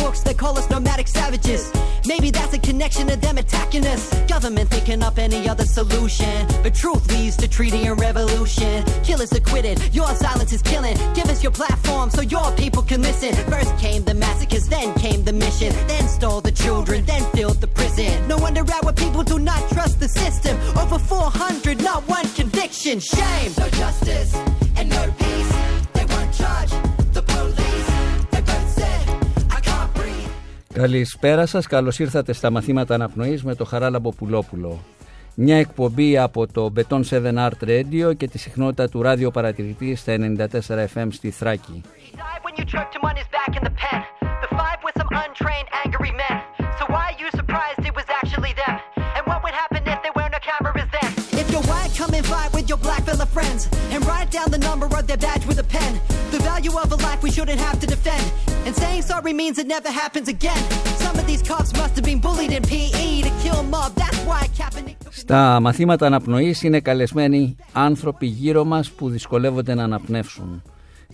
books that call us nomadic savages. Maybe that's a connection to them attacking us. Government thinking up any other solution. But truth leads to treaty and revolution. Killers acquitted, your silence is killing. Give us your platform so your people can listen. First came the massacres, then came the mission. Then stole the children, then filled the prison. No wonder our people do not trust the system. Over 400, not one conviction. Shame. No justice and no peace. They won't charge Καλησπέρα σας, καλώς ήρθατε στα μαθήματα αναπνοής με το Χαράλαμπο Πουλόπουλο. Μια εκπομπή από το Beton 7 Art Radio και τη συχνότητα του ράδιο παρατηρητή στα 94 FM στη Θράκη. He died when you Στα μαθήματα αναπνοής είναι καλεσμένοι άνθρωποι γύρω μας που δυσκολεύονται να αναπνεύσουν,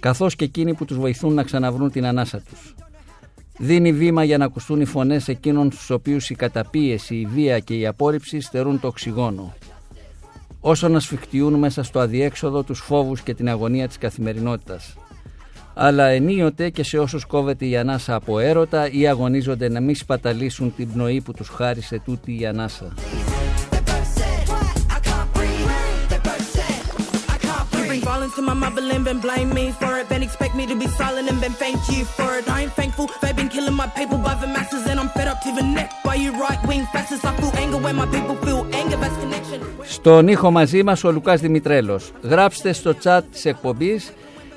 καθώς και εκείνοι που τους βοηθούν να ξαναβρούν την ανάσα τους. Δίνει βήμα για να ακουστούν οι φωνές εκείνων στους οποίους η καταπίεση, η βία και η απόρριψη στερούν το οξυγόνο. Όσο να σφιχτιούν μέσα στο αδιέξοδο τους φόβους και την αγωνία της καθημερινότητας. Αλλά ενίοτε και σε όσους κόβεται η ανάσα από έρωτα ή αγωνίζονται να μην σπαταλήσουν την πνοή που τους χάρισε τούτη η ανάσα. You bring breathe. violence to my motherland, then blame me for it. Then expect me to be silent and then thank you for it. I ain't thankful, they've been killing my people by the masses, and I'm fed up to the neck by you right wing fascists. I feel anger when my people feel anger, that's connection. Στον ήχο μαζί μας ο Λουκάς Δημητρέλος. Γράψτε στο chat της εκπομπής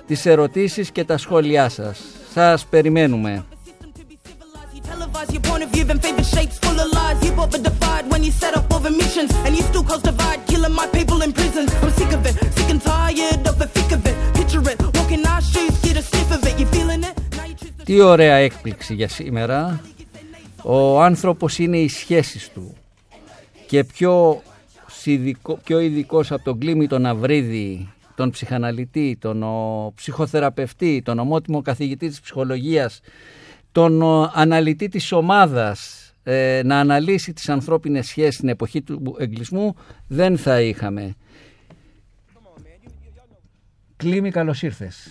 τις ερωτήσεις και τα σχόλιά σας. Σας περιμένουμε. System to be civilized, you televise your point of view, then favor shapes full of lies. You bought the divide when you set up all the missions, and you still cause divide, killing my people in prisons. I'm sick of it, sick and tired of the thick of it. Picture it, walking our shoes, get a sniff of it. You feeling it? Now you choose to Τι ωραία έκπληξη για σήμερα. Ο άνθρωπος είναι οι σχέσεις του. Και πιο, ειδικό, πιο ειδικός από τον Κλήμη τον Αυρίδη, τον ψυχαναλυτή, τον ο, ψυχοθεραπευτή, τον ομότιμο καθηγητή της ψυχολογίας, τον ο, αναλυτή της ομάδας ε, να αναλύσει τις ανθρώπινες σχέσεις στην εποχή του εγκλισμού δεν θα είχαμε. Κλήμη καλώς ήρθες.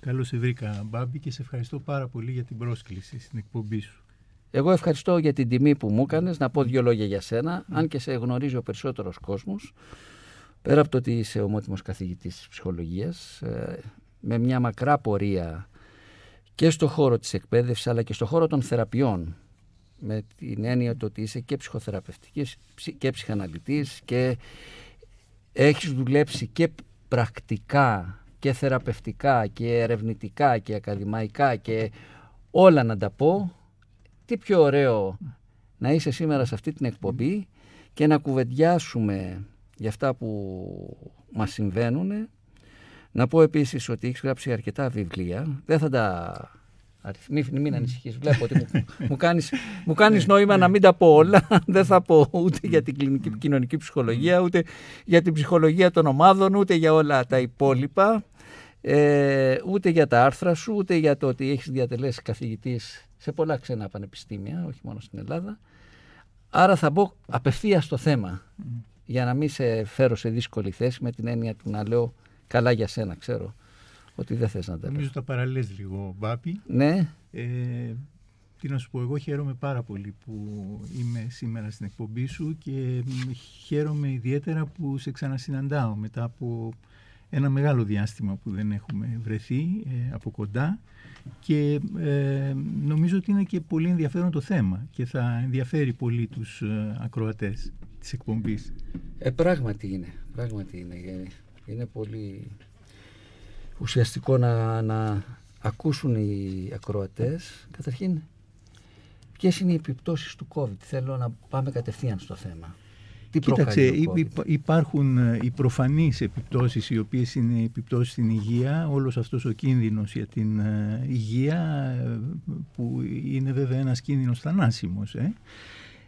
Καλώς σε βρήκα, Μπάμπη, και σε ευχαριστώ πάρα πολύ για την πρόσκληση στην εκπομπή σου. Εγώ ευχαριστώ για την τιμή που μου έκανες να πω δύο λόγια για σένα, αν και σε γνωρίζει ο περισσότερος κόσμος. Πέρα από το ότι είσαι ομότιμος καθηγητής της ψυχολογίας, ε, με μια μακρά πορεία και στο χώρο της εκπαίδευσης αλλά και στο χώρο των θεραπείων με την έννοια το ότι είσαι και ψυχοθεραπευτικής ψη- και ψυχαναλυτής και έχεις δουλέψει και πρακτικά και θεραπευτικά και ερευνητικά και ακαδημαϊκά και όλα να τα πω τι πιο ωραίο να είσαι σήμερα σε αυτή την εκπομπή και να κουβεντιάσουμε για αυτά που μας συμβαίνουν. Να πω επίσης ότι έχεις γράψει αρκετά βιβλία. Δεν θα τα... αριθ- Μην, μην ανησυχείς, βλέπω ότι μου, μου κάνεις, μου κάνεις νόημα να μην τα πω όλα. Δεν θα πω ούτε για την κλινική κοινωνική ψυχολογία, ούτε για την ψυχολογία των ομάδων, ούτε για όλα τα υπόλοιπα. Ε, ούτε για τα άρθρα σου, ούτε για το ότι έχεις διατελέσει καθηγητής σε πολλά ξένα πανεπιστήμια, όχι μόνο στην Ελλάδα. Άρα θα μπω απευθείας στο θέμα, για να μην σε φέρω σε δύσκολη θέση με την έννοια του να λέω καλά για σένα, ξέρω ότι δεν θες να τα Νομίζω λέω. τα παραλές λίγο, Μπάμπη. Ναι, Ε, τι να σου πω, εγώ χαίρομαι πάρα πολύ που είμαι σήμερα στην εκπομπή σου και μ, χαίρομαι ιδιαίτερα που σε ξανασυναντάω μετά από ένα μεγάλο διάστημα που δεν έχουμε βρεθεί ε, από κοντά και ε, νομίζω ότι είναι και πολύ ενδιαφέρον το θέμα και θα ενδιαφέρει πολύ τους ε, ακροατές της εκπομπής. ε, πράγματι είναι, πράγματι είναι. Ε, Είναι πολύ ουσιαστικό να, να ακούσουν οι ακροατές. Καταρχήν, Ποιες είναι οι επιπτώσεις του COVID, θέλω να πάμε κατευθείαν στο θέμα. Τι Κοίταξε, υπάρχουν ε, οι προφανείς επιπτώσεις οι οποίες είναι επιπτώσεις στην υγεία, όλος αυτός ο κίνδυνος για την ε, υγεία ε, που είναι βέβαια ένας κίνδυνος θανάσιμος. Ε.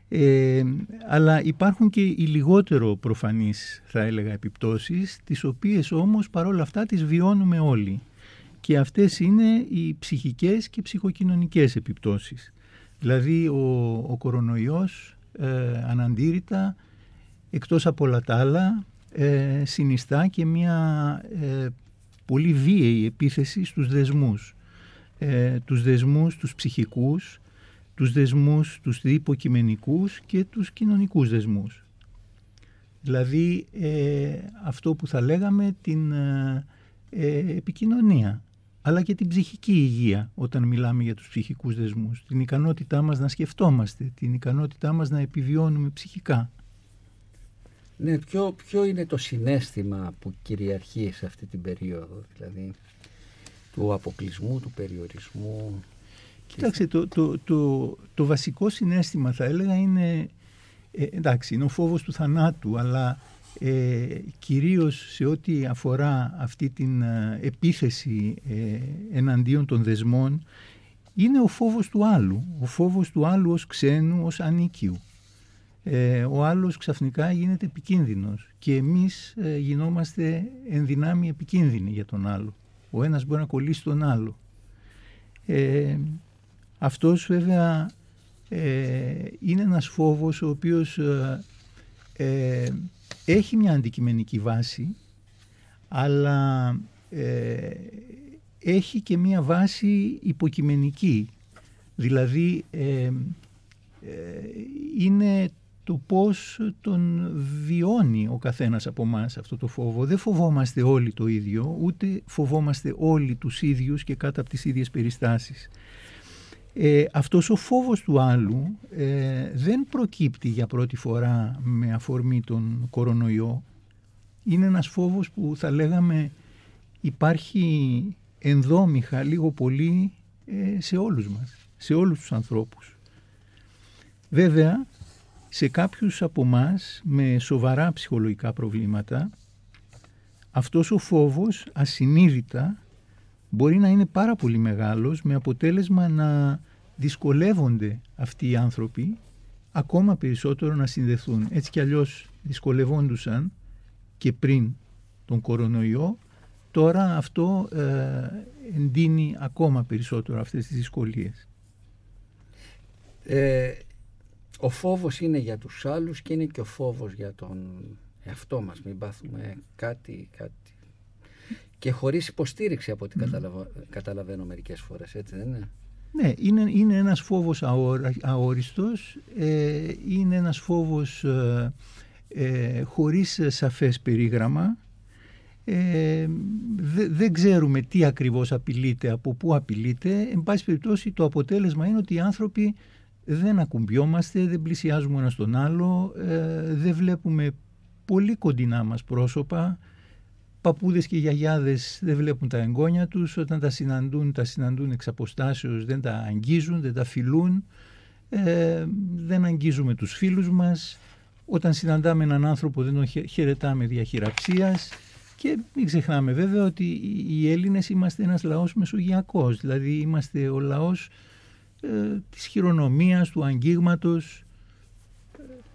Ε, αλλά υπάρχουν και οι λιγότερο προφανείς θα έλεγα επιπτώσεις τις οποίες όμως παρόλα αυτά τις βιώνουμε όλοι. Και αυτές είναι οι ψυχικές και ψυχοκοινωνικές επιπτώσεις. Δηλαδή ο, ο κορονοϊός ε, αναντήρητα εκτός από όλα τα άλλα ε, συνιστά και μια ε, πολύ βίαιη επίθεση στους δεσμούς. Ε, τους δεσμούς τους ψυχικούς τους δεσμούς τους υποκειμενικούς και τους κοινωνικούς δεσμούς δηλαδή ε, αυτό που θα λέγαμε την επικοινωνία αλλά και την ψυχική υγεία όταν μιλάμε για τους ψυχικούς δεσμούς την ικανότητά μας να σκεφτόμαστε την ικανότητά μας να επιβιώνουμε ψυχικά ναι, ποιο, ποιο είναι το συνέστημα που κυριαρχεί σε αυτή την περίοδο, δηλαδή του αποκλεισμού, του περιορισμού; Κοιτάξτε, το, το, το, το βασικό συνέστημα θα έλεγα είναι, ε, εντάξει, είναι ο φόβος του θανάτου, αλλά ε, κυρίως σε ό,τι αφορά αυτή την ε, επίθεση ε, εναντίον των δεσμών, είναι ο φόβος του άλλου, ο φόβος του άλλου ως ξένου, ως ανίκιου ε, ο άλλος ξαφνικά γίνεται επικίνδυνος και εμείς ε, γινόμαστε ενδυνάμει επικίνδυνοι για τον άλλο. Ο ένας μπορεί να κολλήσει τον άλλο. Ε, αυτός βέβαια ε, είναι ένας φόβος ο οποίος ε, έχει μια αντικειμενική βάση αλλά έχει και μια βάση υποκειμενική. Δηλαδή είναι το πώς τον βιώνει ο καθένας από εμάς αυτό το φόβο. Δεν φοβόμαστε όλοι το ίδιο, ούτε φοβόμαστε όλοι τους ίδιους και κάτω από τις ίδιες περιστάσεις. Ε, αυτός ο φόβος του άλλου ε, δεν προκύπτει για πρώτη φορά με αφορμή τον κορονοϊό. Είναι ένας φόβος που θα λέγαμε υπάρχει ενδόμηχα λίγο πολύ ε, σε όλους μας, σε όλους τους ανθρώπους. Βέβαια, σε κάποιους από εμά με σοβαρά ψυχολογικά προβλήματα αυτός ο φόβος ασυνείδητα μπορεί να είναι πάρα πολύ μεγάλος με αποτέλεσμα να δυσκολεύονται αυτοί οι άνθρωποι ακόμα περισσότερο να συνδεθούν. Έτσι κι αλλιώς δυσκολευόντουσαν και πριν τον κορονοϊό τώρα αυτό ε, εντείνει ακόμα περισσότερο αυτές τις δυσκολίες. Ε, ο φόβος είναι για τους άλλους και είναι και ο φόβος για τον εαυτό μας. Μην πάθουμε κάτι, κάτι. Και χωρίς υποστήριξη από ό,τι καταλαβαίνω μερικές φορές, έτσι δεν είναι; Ναι, είναι, είναι ένας φόβος αόριστος, ε, είναι ένας φόβος ε, ε, χωρίς σαφές περίγραμμα. Ε, δεν ξέρουμε τι ακριβώς απειλείται, από πού απειλείται. Εν πάση περιπτώσει το αποτέλεσμα είναι ότι οι άνθρωποι δεν ακουμπιόμαστε, δεν πλησιάζουμε ένας στον άλλο, ε, δεν βλέπουμε πολύ κοντινά μας πρόσωπα. Παππούδες και γιαγιάδες δεν βλέπουν τα εγγόνια τους, όταν τα συναντούν, τα συναντούν εξ αποστάσεως, δεν τα αγγίζουν, δεν τα φιλούν, ε, δεν αγγίζουμε τους φίλους μας. Όταν συναντάμε έναν άνθρωπο δεν τον χαιρετάμε διαχειραψίας και μην ξεχνάμε βέβαια ότι οι Έλληνες είμαστε ένας λαός μεσογειακός, δηλαδή είμαστε ο λαός ε, της χειρονομίας, του αγγίγματος.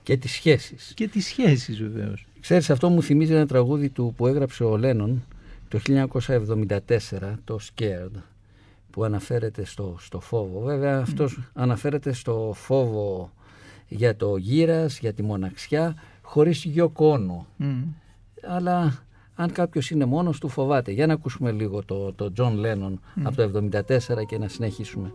Και τις σχέσεις. Και τις σχέσεις βεβαίως. Ξέρεις, αυτό μου θυμίζει ένα τραγούδι του που έγραψε ο Λένον το 1974, το Scared, που αναφέρεται στο, στο φόβο. Βέβαια αυτός αναφέρεται στο φόβο για το γύρας, για τη μοναξιά, χωρίς γιοκόνο. Αλλά αν κάποιος είναι μόνος του φοβάται. Για να ακούσουμε λίγο το, το John Lennon από το 1974 και να συνεχίσουμε.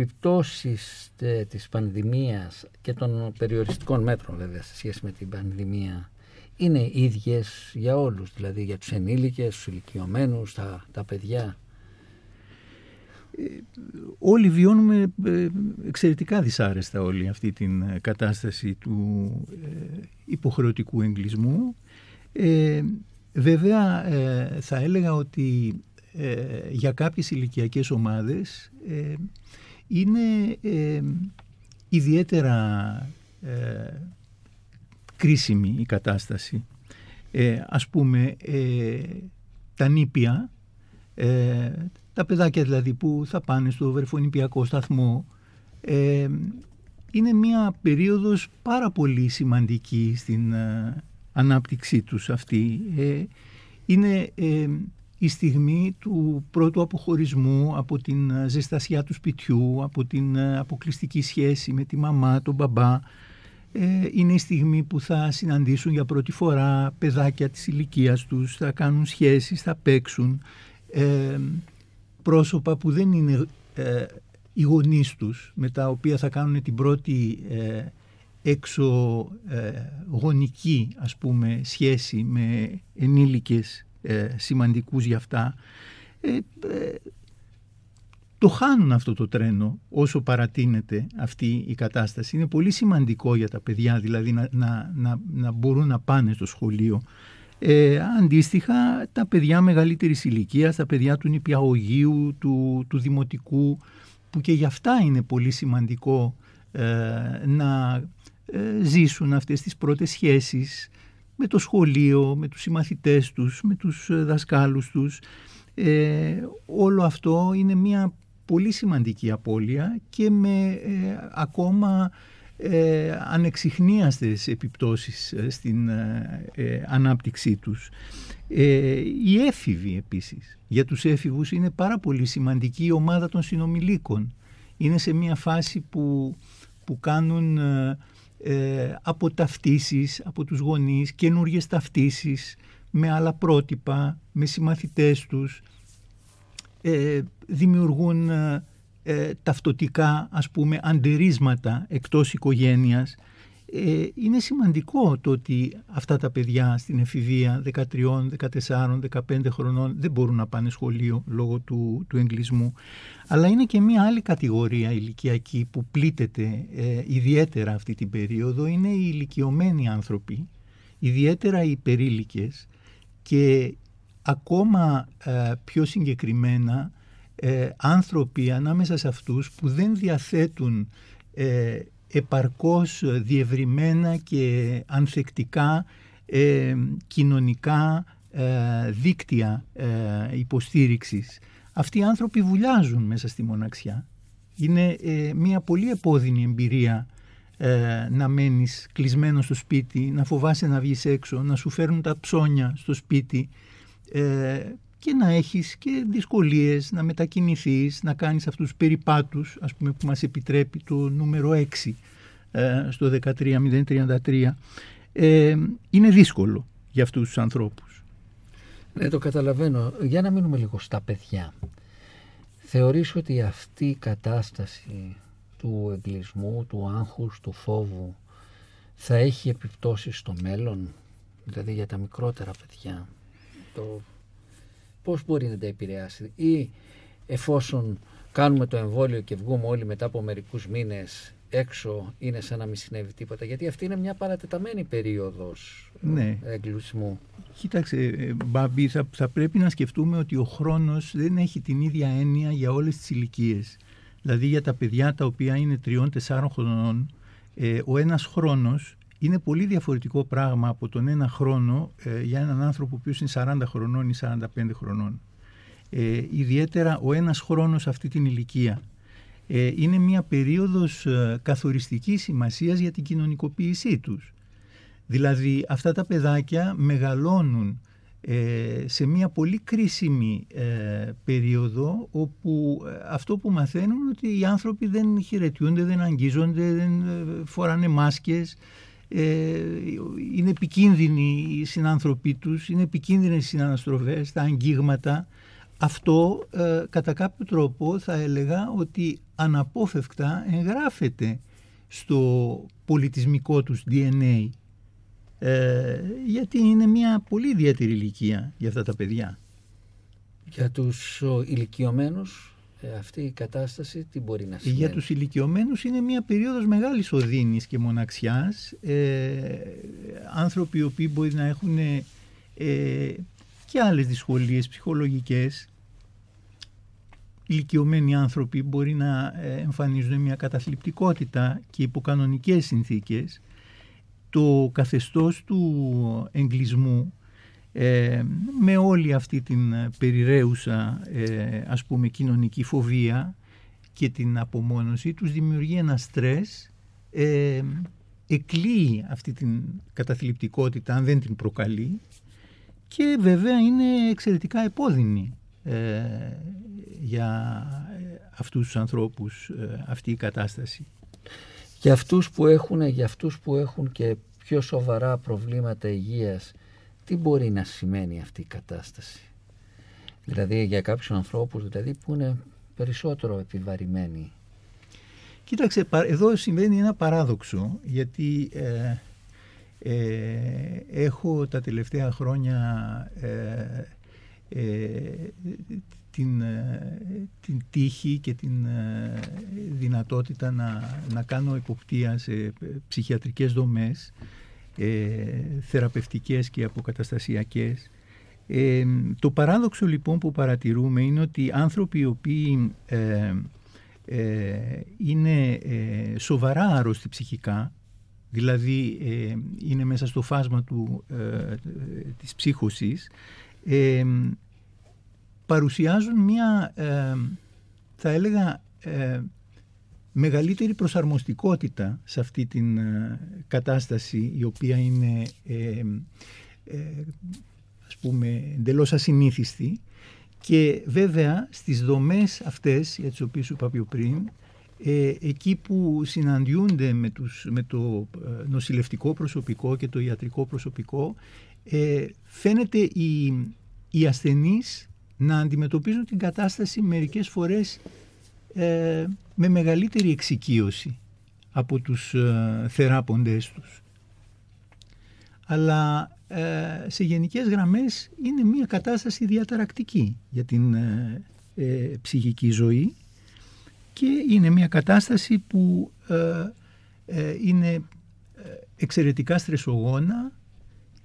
Επιπτώσεις ε, της πανδημίας και των περιοριστικών μέτρων βέβαια σε σχέση με την πανδημία είναι ίδιες για όλους, δηλαδή για τους ενήλικες, τους ηλικιωμένους, τα, τα παιδιά; Ε, όλοι βιώνουμε ε, εξαιρετικά δυσάρεστα όλη αυτή την κατάσταση του υποχρεωτικού εγκλισμού. βέβαια θα έλεγα ότι για κάποιες ηλικιακές ομάδες είναι ε, ιδιαίτερα ε, κρίσιμη η κατάσταση. Ε, ας πούμε, ε, τα νήπια, τα παιδάκια δηλαδή που θα πάνε στο βερφονιπιακό σταθμό, είναι μια περίοδος πάρα πολύ σημαντική στην ανάπτυξή τους αυτή. είναι η στιγμή του πρώτου αποχωρισμού από την ε, ζεστασιά του σπιτιού, από την ε, αποκλειστική σχέση με τη μαμά, τον μπαμπά. Ε, είναι η στιγμή που θα συναντήσουν για πρώτη φορά παιδάκια της ηλικίας τους, θα κάνουν σχέσεις, θα παίξουν. πρόσωπα που δεν είναι οι γονείς τους, με τα οποία θα κάνουν την πρώτη έξω γονική ας πούμε σχέση με ενήλικες ε, σημαντικούς για αυτά ε, ε, το χάνουν αυτό το τρένο όσο παρατείνεται αυτή η κατάσταση. Είναι πολύ σημαντικό για τα παιδιά δηλαδή να, να, να, να μπορούν να πάνε στο σχολείο. Ε, αντίστοιχα τα παιδιά μεγαλύτερης ηλικίας, τα παιδιά του νηπιαγωγείου, του, του δημοτικού που και για αυτά είναι πολύ σημαντικό να ζήσουν αυτές τις πρώτες σχέσεις με το σχολείο, με τους συμμαθητές τους, με τους ε, δασκάλους τους. Ε, όλο αυτό είναι μια πολύ σημαντική απώλεια και με ε, ακόμα ε, ανεξιχνίαστες επιπτώσεις ε, στην ανάπτυξή τους. οι έφηβοι επίσης. Για τους έφηβους είναι πάρα πολύ σημαντική η ομάδα των συνομιλίκων. Είναι σε μια φάση που, που κάνουν ε, από ταυτίσεις, από τους γονείς, καινούργιες ταυτίσεις με άλλα πρότυπα, με συμμαθητές τους. ε, δημιουργούν ε, ταυτοτικά ας πούμε αντερίσματα εκτός οικογένειας. Ε, είναι σημαντικό το ότι αυτά τα παιδιά στην εφηβεία 13, 14, 15 χρονών δεν μπορούν να πάνε σχολείο λόγω του, του εγκλισμού. Αλλά είναι και μια άλλη κατηγορία ηλικιακή που πλήττεται ε, ιδιαίτερα αυτή την περίοδο είναι οι ηλικιωμένοι άνθρωποι, ιδιαίτερα οι υπερήλικες και ακόμα ε, πιο συγκεκριμένα ε, άνθρωποι ανάμεσα σε αυτούς που δεν διαθέτουν ε, επαρκώς διευρυμένα και ανθεκτικά ε, κοινωνικά ε, δίκτυα ε, υποστήριξης. Αυτοί οι άνθρωποι βουλιάζουν μέσα στη μοναξιά. Είναι μια πολύ επώδυνη εμπειρία να μένεις κλεισμένος στο σπίτι, να φοβάσαι να βγεις έξω, να σου φέρνουν τα ψώνια στο σπίτι και να έχεις και δυσκολίες να μετακινηθείς, να κάνεις αυτούς τους περιπάτους ας πούμε, που μας επιτρέπει το νούμερο 6 ε, στο 13033. Ε, είναι δύσκολο για αυτούς τους ανθρώπους. Ναι, το καταλαβαίνω. Για να μείνουμε λίγο στα παιδιά. Θεωρείς ότι αυτή η κατάσταση του εγκλισμού, του άγχους, του φόβου θα έχει επιπτώσεις στο μέλλον, δηλαδή για τα μικρότερα παιδιά. Το πώς μπορεί να τα επηρεάσει ή εφόσον κάνουμε το εμβόλιο και βγούμε όλοι μετά από μερικούς μήνες έξω είναι σαν να μην συνέβη τίποτα γιατί αυτή είναι μια παρατεταμένη περίοδος ναι. εγκλουσμού. Κοίταξε ε, Μπάμπη θα, θα πρέπει να σκεφτούμε ότι ο χρόνος δεν έχει την ίδια έννοια για όλες τις ηλικίες. Δηλαδή για τα παιδιά τα οποία είναι τριών-τεσσάρων χρονών ε, ο ένας χρόνος είναι πολύ διαφορετικό πράγμα από τον ένα χρόνο ε, για έναν άνθρωπο που είναι 40 χρονών ή 45 χρονών. Ε, ιδιαίτερα ο ένας χρόνος αυτή την ηλικία ε, είναι μια περίοδος ε, καθοριστικής σημασίας για την κοινωνικοποίησή τους. Δηλαδή αυτά τα παιδάκια μεγαλώνουν σε μια πολύ κρίσιμη περίοδο όπου αυτό που μαθαίνουν ότι οι άνθρωποι δεν χαιρετιούνται, δεν αγγίζονται, δεν φοράνε μάσκες, ε, είναι επικίνδυνοι οι συνάνθρωποι τους, είναι επικίνδυνες οι συναναστροφές, τα αγγίγματα. Αυτό ε, κατά κάποιο τρόπο θα έλεγα ότι αναπόφευκτα εγγράφεται στο πολιτισμικό τους DNA ε, γιατί είναι μια πολύ ιδιαίτερη ηλικία για αυτά τα παιδιά. Για τους ηλικιωμένους ε, αυτή η κατάσταση τι μπορεί να σημαίνει; Για τους ηλικιωμένους είναι μια περίοδος μεγάλης οδύνης και μοναξιάς. Ε, άνθρωποι οι οποίοι μπορεί να έχουν ε, και άλλες δυσκολίες ψυχολογικές. Ηλικιωμένοι άνθρωποι μπορεί να ε, εμφανίζουν μια καταθλιπτικότητα και υποκανονικές συνθήκες. Το καθεστώς του εγκλισμού ε, με όλη αυτή την περιραίουσα ε, ας πούμε κοινωνική φοβία και την απομόνωση τους δημιουργεί ένα στρες ε, εκλείει αυτή την καταθλιπτικότητα αν δεν την προκαλεί και βέβαια είναι εξαιρετικά επώδυνη ε, για αυτούς τους ανθρώπους αυτή η κατάσταση. Για αυτούς που έχουν, για αυτούς που έχουν και πιο σοβαρά προβλήματα υγείας τι μπορεί να σημαίνει αυτή η κατάσταση; Δηλαδή για κάποιους ανθρώπους δηλαδή, που είναι περισσότερο επιβαρημένοι. Κοίταξε, εδώ συμβαίνει ένα παράδοξο γιατί ε, ε, έχω τα τελευταία χρόνια ε, την, την τύχη και την δυνατότητα να, να κάνω υποπτία σε ψυχιατρικές δομές ε, θεραπευτικές και αποκαταστασιακές. Ε, το παράδοξο λοιπόν που παρατηρούμε είναι ότι άνθρωποι οι οποίοι ε, ε είναι ε, σοβαρά άρρωστοι ψυχικά, δηλαδή είναι μέσα στο φάσμα του, της ψύχωσης, παρουσιάζουν μια, θα έλεγα, μεγαλύτερη προσαρμοστικότητα σε αυτή την ε, κατάσταση η οποία είναι ε, ε, ας πούμε εντελώς ασυνήθιστη. Και βέβαια στις δομές αυτές για τις οποίες σου είπα πιο πριν ε, εκεί που συναντιούνται με, τους, με το νοσηλευτικό προσωπικό και το ιατρικό προσωπικό φαίνεται οι, οι ασθενείς να αντιμετωπίζουν την κατάσταση μερικές φορές ε, με μεγαλύτερη εξοικείωση από τους ε, θεράποντές τους. Αλλά ε, σε γενικές γραμμές είναι μια κατάσταση διαταρακτική για την ε, ε, ψυχική ζωή και είναι μια κατάσταση που είναι εξαιρετικά στρεσογόνα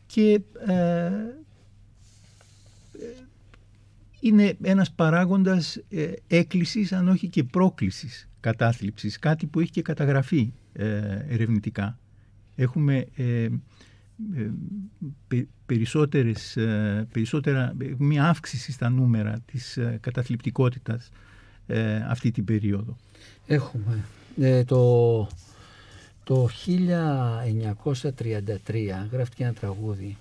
και είναι ένας παράγοντας έκκλησης αν όχι και πρόκλησης κατάθλιψης, κάτι που έχει και καταγραφεί ερευνητικά. Έχουμε ε, περισσότερες, ε, περισσότερα, μια αύξηση στα νούμερα της ε, καταθλιπτικότητας αυτή την περίοδο. Έχουμε. το, το 1933 γράφτηκε ένα τραγούδι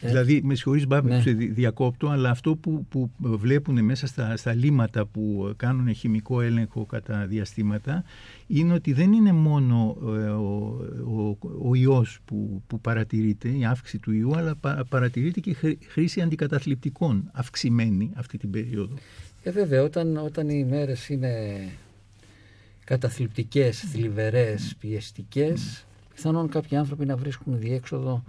ε, δηλαδή, με συγχωρείς Μπάμπη ναι. που διακόπτω, αλλά αυτό που, που βλέπουν μέσα στα, στα λίματα που κάνουν χημικό έλεγχο κατά διαστήματα είναι ότι δεν είναι μόνο ε, ο, ο, ο ιός που, που παρατηρείται, η αύξηση του ιού, αλλά παρατηρείται και χρήση αντικαταθλιπτικών αυξημένη αυτή την περίοδο. Ε, βέβαια, όταν, όταν οι μέρες είναι καταθλιπτικές, θλιβερές, πιεστικές, πιθανόν κάποιοι άνθρωποι να βρίσκουν διέξοδο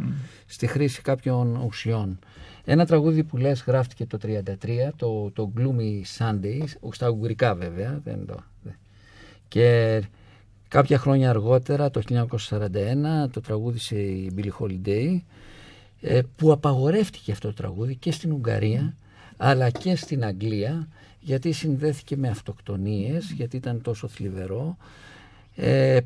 στη χρήση κάποιων ουσιών. Ένα τραγούδι που λες γράφτηκε το 1933, το, το Gloomy Sunday, στα ουγγρικά βέβαια, δεν το, και κάποια χρόνια αργότερα, το 1941, το τραγούδισε η Billie Holiday, ε, που απαγορεύτηκε αυτό το τραγούδι και στην Ουγγαρία, αλλά και στην Αγγλία, γιατί συνδέθηκε με αυτοκτονίες, γιατί ήταν τόσο θλιβερό. Ε,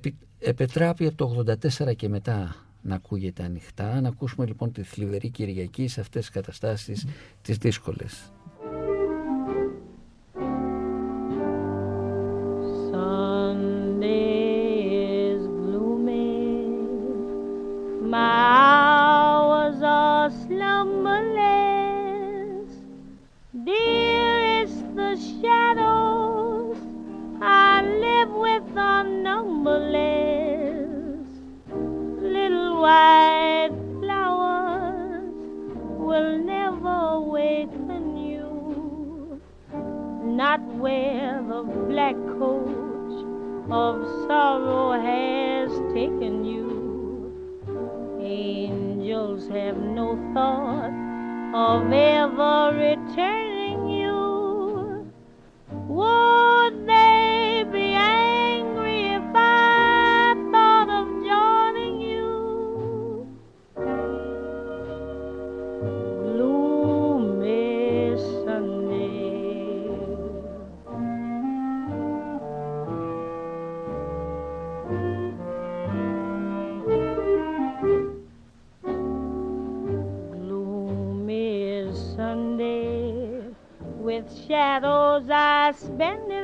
Επετράπει από το 84 και μετά να ακούγεται ανοιχτά. Να ακούσουμε λοιπόν τη θλιβερή Κυριακή σε αυτές τις καταστάσεις mm. τις δύσκολες. White flowers will never waken you, not where the black coach of sorrow has taken you. Angels have no thought of ever returning husband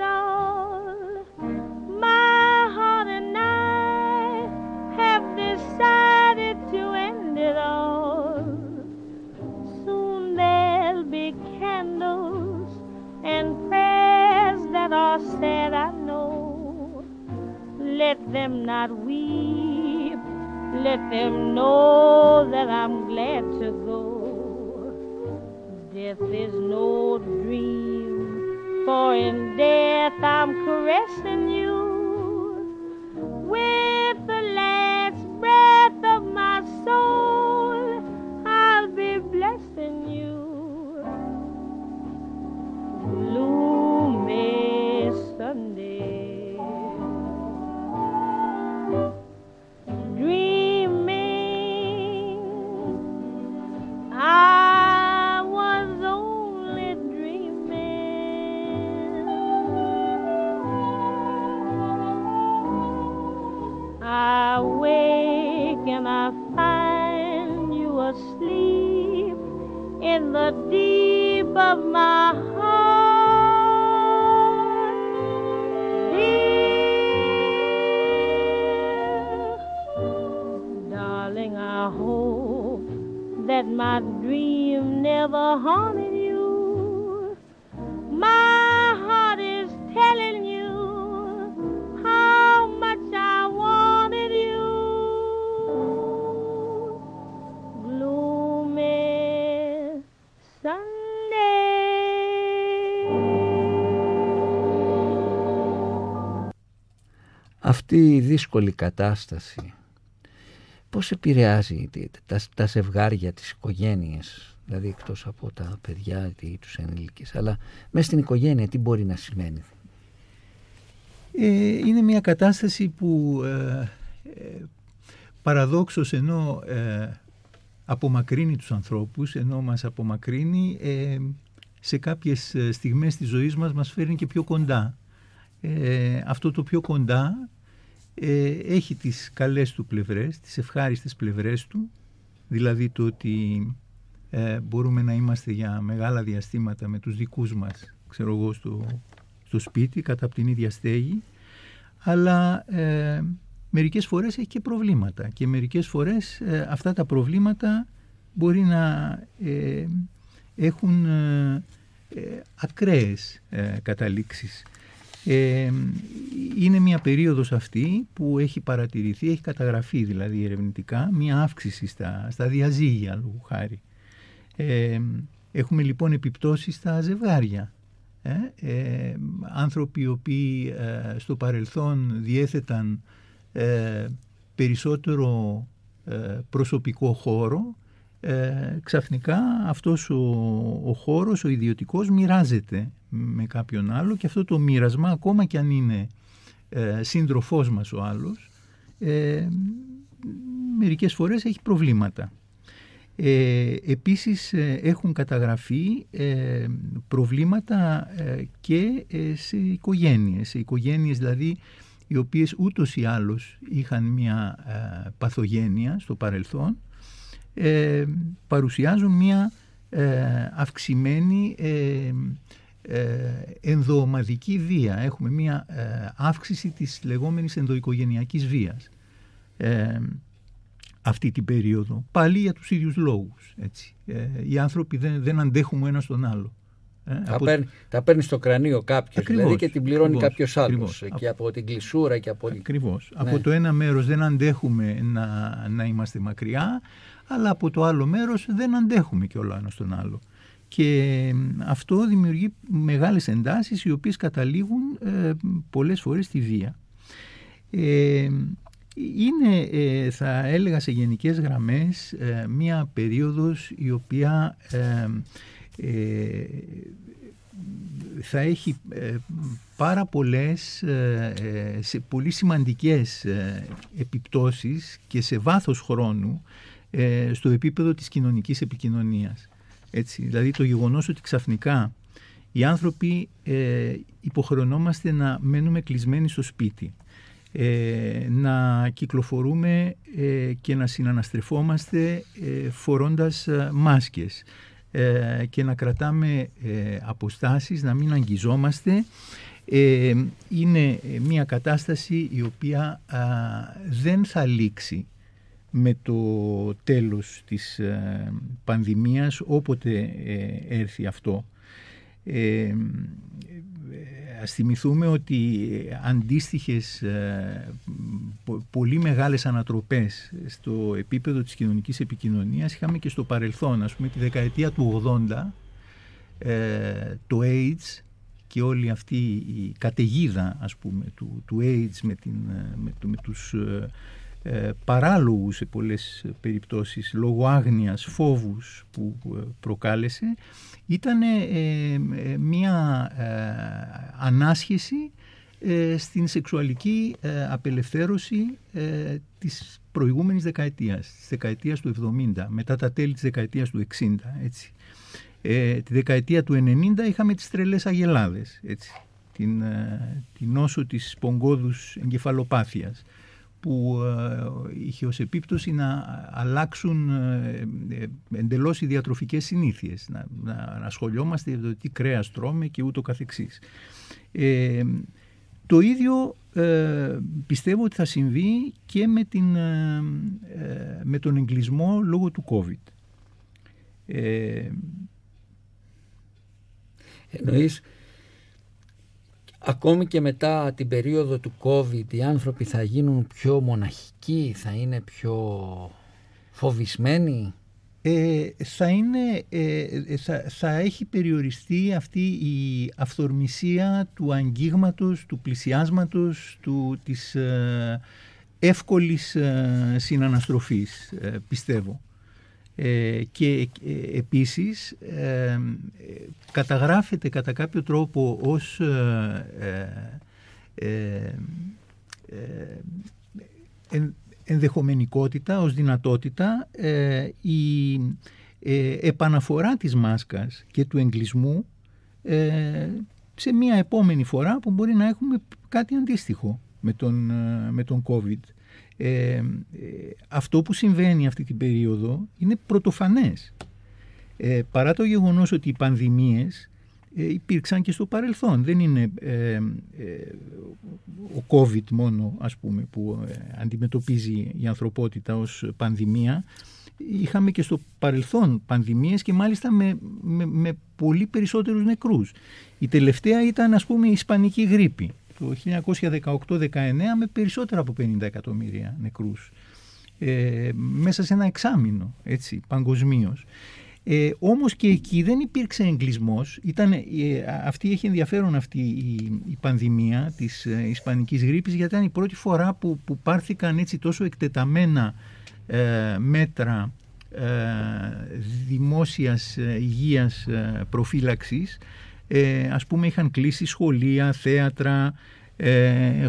Αυτή η δύσκολη κατάσταση πώς επηρεάζει τα, τα ζευγάρια, τις οικογένειες, δηλαδή εκτός από τα παιδιά ή τους ενήλικες, αλλά μέσα στην οικογένεια τι μπορεί να σημαίνει; Ε, είναι μια κατάσταση που ε, ε παραδόξως ενώ ε, απομακρύνει τους ανθρώπους, ενώ μας απομακρύνει, ε, σε κάποιες στιγμές της ζωής μας μας φέρνει και πιο κοντά. αυτό το πιο κοντά έχει τις καλές του πλευρές, τις ευχάριστες πλευρές του, δηλαδή το ότι μπορούμε να είμαστε για μεγάλα διαστήματα με τους δικούς μας, ξέρω εγώ, στο, στο σπίτι κατά από την ίδια στέγη αλλά ε, μερικές φορές έχει και προβλήματα και μερικές φορές ε, αυτά τα προβλήματα μπορεί να ε, έχουν ε, ε ακραίες καταλήξεις. Είναι μια περίοδος αυτή που έχει παρατηρηθεί, έχει καταγραφεί δηλαδή ερευνητικά, μια αύξηση στα, στα διαζύγια λόγου χάρη. έχουμε λοιπόν επιπτώσεις στα ζευγάρια ε, ε, άνθρωποι οι οποίοι ε, στο παρελθόν διέθεταν ε, περισσότερο προσωπικό χώρο ξαφνικά αυτός ο, ο χώρος, ο ιδιωτικός μοιράζεται με κάποιον άλλο και αυτό το μοίρασμα ακόμα και αν είναι σύντροφός μας ο άλλος μερικές φορές έχει προβλήματα. Ε, επίσης ε, έχουν καταγραφεί ε, προβλήματα ε, και σε οικογένειες, σε οικογένειες δηλαδή οι οποίες ούτως ή άλλως είχαν μια παθογένεια στο παρελθόν, παρουσιάζουν μια αυξημένη ενδοομαδική βία. Έχουμε μια αύξηση της λεγόμενης ενδοοικογενειακής βίας αυτή την περίοδο. Πάλι για τους ίδιους λόγους. Έτσι. Ε, οι άνθρωποι δεν, δεν αντέχουν ένας στον άλλο. Ε, τα, από... παίρνει, τα παίρνει στο κρανίο κάποιος δηλαδή και την πληρώνει κάποιος άλλος. Και από την κλεισούρα και από. Ακριβώς. Ναι. Από το ένα μέρος δεν αντέχουμε να, να είμαστε μακριά, αλλά από το άλλο μέρος δεν αντέχουμε και όλο ένας στον άλλο. Και αυτό δημιουργεί μεγάλες εντάσεις οι οποίες καταλήγουν ε, πολλές φορές στη βία. Ε, είναι ε, θα έλεγα σε γενικές γραμμές ε, μία περίοδος η οποία ε, θα έχει πάρα πολλές σε πολύ σημαντικές επιπτώσεις και σε βάθος χρόνου στο επίπεδο της κοινωνικής επικοινωνίας. Έτσι, δηλαδή το γεγονός ότι ξαφνικά οι άνθρωποι υποχρεωνόμαστε να μένουμε κλεισμένοι στο σπίτι ε, να κυκλοφορούμε ε, και να συναναστρεφόμαστε ε, φορώντας μάσκες και να κρατάμε αποστάσεις, να μην αγγιζόμαστε. Είναι μια κατάσταση η οποία δεν θα λήξει με το τέλος της πανδημίας όποτε έρθει αυτό. Ας θυμηθούμε ότι αντίστοιχες ε, πολύ μεγάλες ανατροπές στο επίπεδο της κοινωνικής επικοινωνίας είχαμε και στο παρελθόν, ας πούμε τη δεκαετία του 80 ε, το AIDS και όλη αυτή η καταιγίδα ας πούμε του, του AIDS με, την, με, με τους ε, παράλογους σε πολλές περιπτώσεις λόγω άγνοιας, φόβους που προκάλεσε ήταν ε, ε, μια ε, ανάσχεση στην σεξουαλική απελευθέρωση της προηγούμενης δεκαετίας, της δεκαετίας του 70, μετά τα τέλη της δεκαετίας του 60, έτσι. τη δεκαετία του 90 είχαμε τις τρελές αγελάδες, έτσι. Την, την νόσο της πογκόδους εγκεφαλοπάθειας που ε, είχε ως επίπτωση να αλλάξουν ε, ε, εντελώς οι διατροφικές συνήθειες, να, να ασχολιόμαστε για το τι κρέας τρώμε και ούτω καθεξής. το ίδιο πιστεύω ότι θα συμβεί και με, την, με τον εγκλισμό λόγω του COVID. Εννοείς ακόμη και μετά την περίοδο του COVID οι άνθρωποι θα γίνουν πιο μοναχικοί, θα είναι πιο φοβισμένοι; ε, θα, είναι, ε, θα, θα έχει περιοριστεί αυτή η αυθορμησία του αγγίγματος, του πλησιάσματος, του, της ε, εύκολης ε, συναναστροφής, ε, πιστεύω. Ε, και επίσης καταγράφεται κατά κάποιο τρόπο ως ενδεχομενικότητα, ως δυνατότητα ε, η ε, επαναφορά της μάσκας και του εγκλισμού ε, σε μια επόμενη φορά που μπορεί να έχουμε κάτι αντίστοιχο με τον, με τον COVID. Αυτό που συμβαίνει αυτή την περίοδο είναι πρωτοφανές. παρά το γεγονός ότι οι πανδημίες ε, υπήρξαν και στο παρελθόν. Δεν είναι ε, ε, ο COVID μόνο ας πούμε που αντιμετωπίζει η ανθρωπότητα ως πανδημία. Είχαμε και στο παρελθόν πανδημίες και μάλιστα με, με, πολύ περισσότερους νεκρούς. Η τελευταία ήταν ας πούμε η Ισπανική γρήπη το 1918-19 με περισσότερα από 50 εκατομμύρια νεκρούς. μέσα σε ένα εξάμεινο έτσι παγκοσμίως. Ε, όμως και εκεί δεν υπήρξε εγκλισμός. Ήταν, ε, αυτή έχει ενδιαφέρον αυτή η, πανδημία της ε, ισπανικής γρήπης γιατί ήταν η πρώτη φορά που, που πάρθηκαν έτσι τόσο εκτεταμένα ε, μέτρα ε, δημόσιας ε, υγείας προφύλαξης. Ας πούμε είχαν κλείσει σχολεία, θέατρα,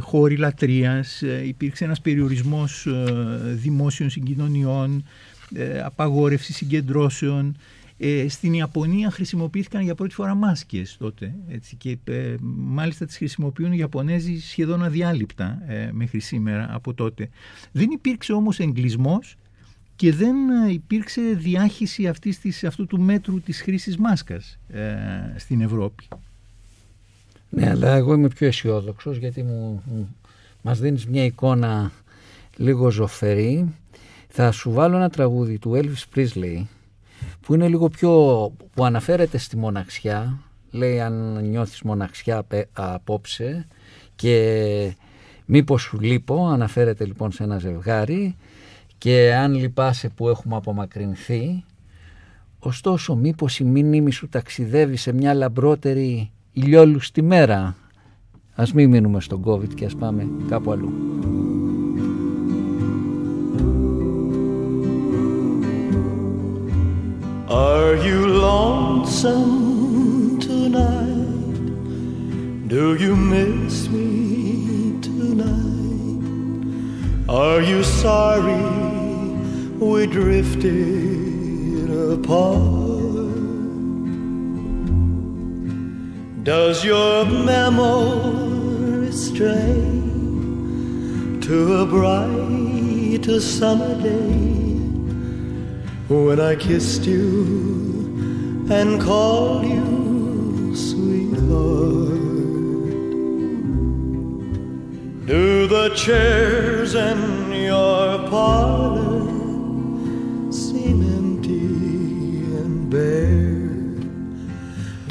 χώροι λατρείας, υπήρξε ένας περιορισμός δημόσιων συγκοινωνιών, ε, απαγόρευση συγκεντρώσεων. Ε, στην Ιαπωνία χρησιμοποιήθηκαν για πρώτη φορά μάσκες τότε έτσι, και ε, μάλιστα τις χρησιμοποιούν οι Ιαπωνέζοι σχεδόν αδιάλειπτα μέχρι σήμερα από τότε. Δεν υπήρξε όμως εγκλισμός και δεν υπήρξε διάχυση αυτής της, αυτού του μέτρου της χρήσης μάσκας στην Ευρώπη. Ναι, αλλά εγώ είμαι πιο αισιόδοξος γιατί μου, μας δίνεις μια εικόνα λίγο ζωφερή. Θα σου βάλω ένα τραγούδι του Elvis Presley που είναι λίγο πιο που αναφέρεται στη μοναξιά. Λέει αν νιώθεις μοναξιά απόψε και μήπως σου λείπω αναφέρεται λοιπόν σε ένα ζευγάρι και αν λυπάσαι που έχουμε απομακρυνθεί ωστόσο μήπως η μήνυμη σου ταξιδεύει σε μια λαμπρότερη ηλιόλουστη μέρα ας μην μείνουμε στον COVID και ας πάμε κάπου αλλού Are you lonesome tonight? Do you miss me tonight? Are you sorry we drifted apart? Does your memory stray to a bright summer day? when I kissed you and called you sweetheart. Do the chairs in your parlor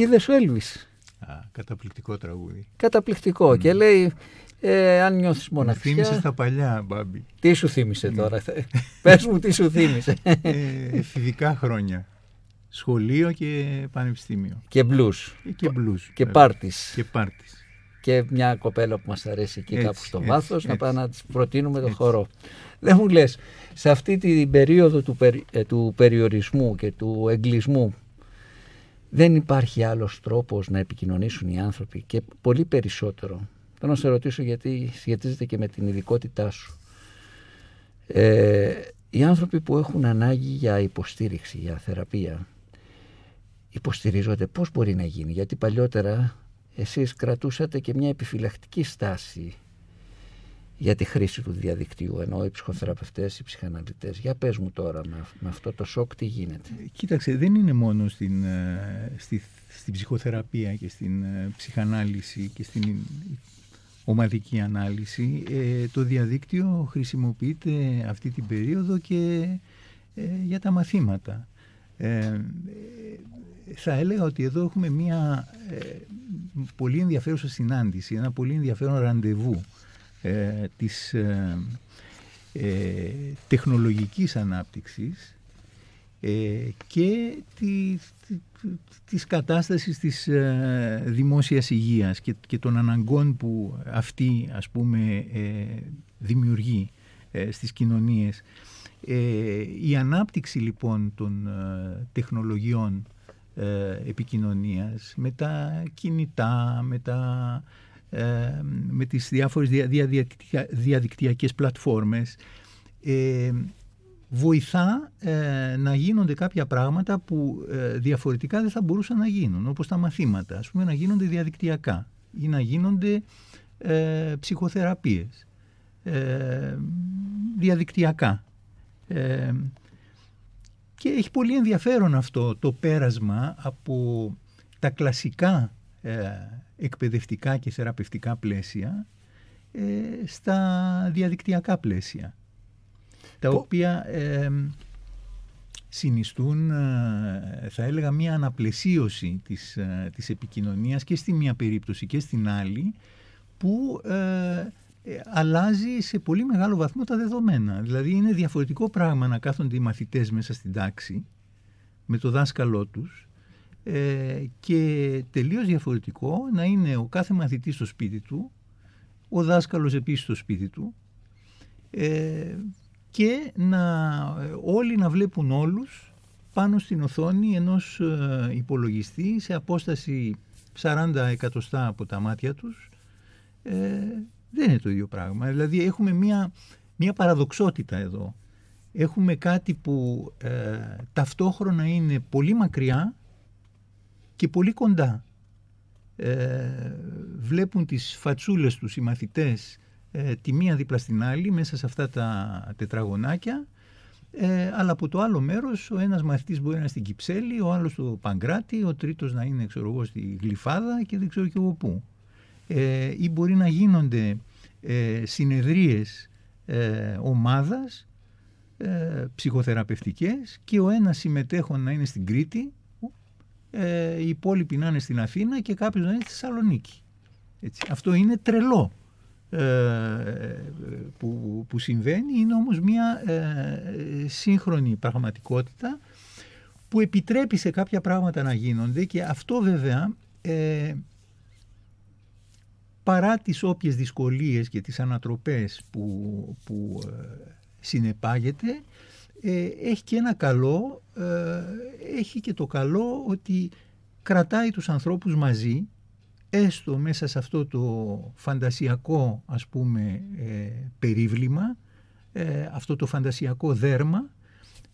Είδες ο Έλβης. Α, καταπληκτικό τραγούδι. Καταπληκτικό. Και λέει, ε, αν νιώθεις Μου θύμισε μοναξιά... τα παλιά, Μπάμπη. Τι σου θύμισε τώρα. Πες μου τι σου θύμισε. ε, εφηβικά χρόνια. Σχολείο και πανεπιστήμιο. και μπλούς. Ε, Και μπλουζ. Και βέβαια. πάρτις. Και πάρτις. και μια κοπέλα που μας αρέσει εκεί Έτσι, κάπου στο έτσι, βάθος να έτσι. πάμε να της προτείνουμε το Έτσι. χορό. Δεν μου λες, σε αυτή την περίοδο του, περι- ε, του περιορισμού και του εγκλισμού δεν υπάρχει άλλος τρόπος να επικοινωνήσουν οι άνθρωποι και πολύ περισσότερο. Θέλω να σε ρωτήσω γιατί σχετίζεται και με την ειδικότητά σου. Ε, οι άνθρωποι που έχουν ανάγκη για υποστήριξη, για θεραπεία, υποστηρίζονται πώς μπορεί να γίνει; Γιατί παλιότερα εσείς κρατούσατε και μια επιφυλακτική στάση για τη χρήση του διαδικτύου, ενώ οι ψυχοθεραπευτές, οι ψυχαναλυτές. Για πες μου τώρα με, αυ- με αυτό το σοκ τι γίνεται; Κοίταξε, δεν είναι μόνο στην, ε, στη, στην ψυχοθεραπεία και στην ε, ψυχανάλυση και στην ομαδική ανάλυση. Ε, το διαδίκτυο χρησιμοποιείται αυτή την περίοδο και ε, για τα μαθήματα. Ε, ε, θα έλεγα ότι εδώ έχουμε μια ε, πολύ ενδιαφέρουσα συνάντηση, ένα πολύ ενδιαφέρον ραντεβού ε, της ε, ε, τεχνολογικής ανάπτυξης ε, και τη, τη- τη- της κατάστασης της ε, δημόσιας υγείας και, και των αναγκών που αυτή ας πούμε ε, δημιουργεί ε, στις κοινωνίες. Ε, η ανάπτυξη λοιπόν των ε, τεχνολογιών ε, επικοινωνίας με τα κινητά, με, τα, ε, με τις διάφορες δια, διαδικτυα- διαδικτυακές πλατφόρμες ε, βοηθά ε, να γίνονται κάποια πράγματα που ε, διαφορετικά δεν θα μπορούσαν να γίνουν, όπως τα μαθήματα, ας πούμε να γίνονται διαδικτυακά ή να γίνονται ε, ψυχοθεραπείες ε, διαδικτυακά. Ε, και έχει πολύ ενδιαφέρον αυτό το πέρασμα από τα κλασικά ε, εκπαιδευτικά και θεραπευτικά πλαίσια ε, στα διαδικτυακά πλαίσια τα οποία ε, συνιστούν ε, θα έλεγα μια αναπλαισίωση της, ε, της επικοινωνίας και στη μία περίπτωση και στην άλλη που ε, ε, αλλάζει σε πολύ μεγάλο βαθμό τα δεδομένα. Δηλαδή είναι διαφορετικό πράγμα να κάθονται οι μαθητές μέσα στην τάξη με το δάσκαλό τους ε, και τελείως διαφορετικό να είναι ο κάθε μαθητής στο σπίτι του, ο δάσκαλος επίσης στο σπίτι του ε, και να, όλοι να βλέπουν όλους πάνω στην οθόνη ενός ε, υπολογιστή σε απόσταση 40 εκατοστά από τα μάτια τους ε, δεν είναι το ίδιο πράγμα. Δηλαδή έχουμε μια, μια παραδοξότητα εδώ. Έχουμε κάτι που ε, ταυτόχρονα είναι πολύ μακριά και πολύ κοντά. Ε, βλέπουν τις φατσούλες τους οι μαθητές ε, τη μία δίπλα στην άλλη μέσα σε αυτά τα τετραγωνάκια ε, αλλά από το άλλο μέρος ο ένας μαθητής μπορεί να είναι στην Κυψέλη, ο άλλος στο Παγκράτη, ο τρίτος να είναι ξέρω εγώ, στη Γλυφάδα και δεν ξέρω και εγώ πού. Ε, ή μπορεί να γίνονται ε, συνεδρίες ε, ομάδας ε, ψυχοθεραπευτικές και ο ένας συμμετέχον να είναι στην Κρήτη, ε, οι υπόλοιποι να είναι στην Αθήνα και κάποιος να είναι στη Θεσσαλονίκη. Έτσι. Αυτό είναι τρελό ε, που, που συμβαίνει, είναι όμως μια ε, σύγχρονη πραγματικότητα που επιτρέπει σε κάποια πράγματα να γίνονται και αυτό βέβαια ε, παρά τις όποιες δυσκολίες και τις ανατροπές που, που ε, συνεπάγεται ε, έχει και ένα καλό ε, έχει και το καλό ότι κρατάει τους ανθρώπους μαζί έστω μέσα σε αυτό το φαντασιακό ας πούμε ε, περίβλημα, ε, αυτό το φαντασιακό δέρμα,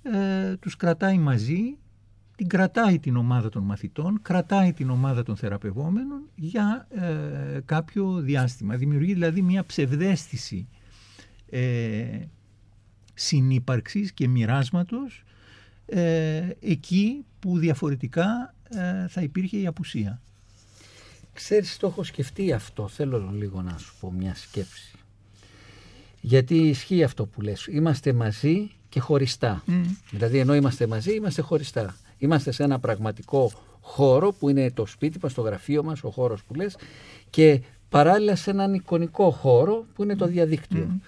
ε, τους κρατάει μαζί, την κρατάει την ομάδα των μαθητών, κρατάει την ομάδα των θεραπευόμενων για ε, κάποιο διάστημα. Δημιουργεί δηλαδή μια ψευδέστηση ε, συνύπαρξης και μοιράσματος ε, εκεί που διαφορετικά ε, θα υπήρχε η απουσία. Ξέρεις, το έχω σκεφτεί αυτό. Θέλω λίγο να σου πω μια σκέψη. Γιατί ισχύει αυτό που λες. Είμαστε μαζί και χωριστά. Δηλαδή ενώ είμαστε μαζί είμαστε χωριστά. Είμαστε σε ένα πραγματικό χώρο που είναι το σπίτι μας, το γραφείο μας, ο χώρος που λες και παράλληλα σε έναν εικονικό χώρο που είναι το διαδίκτυο.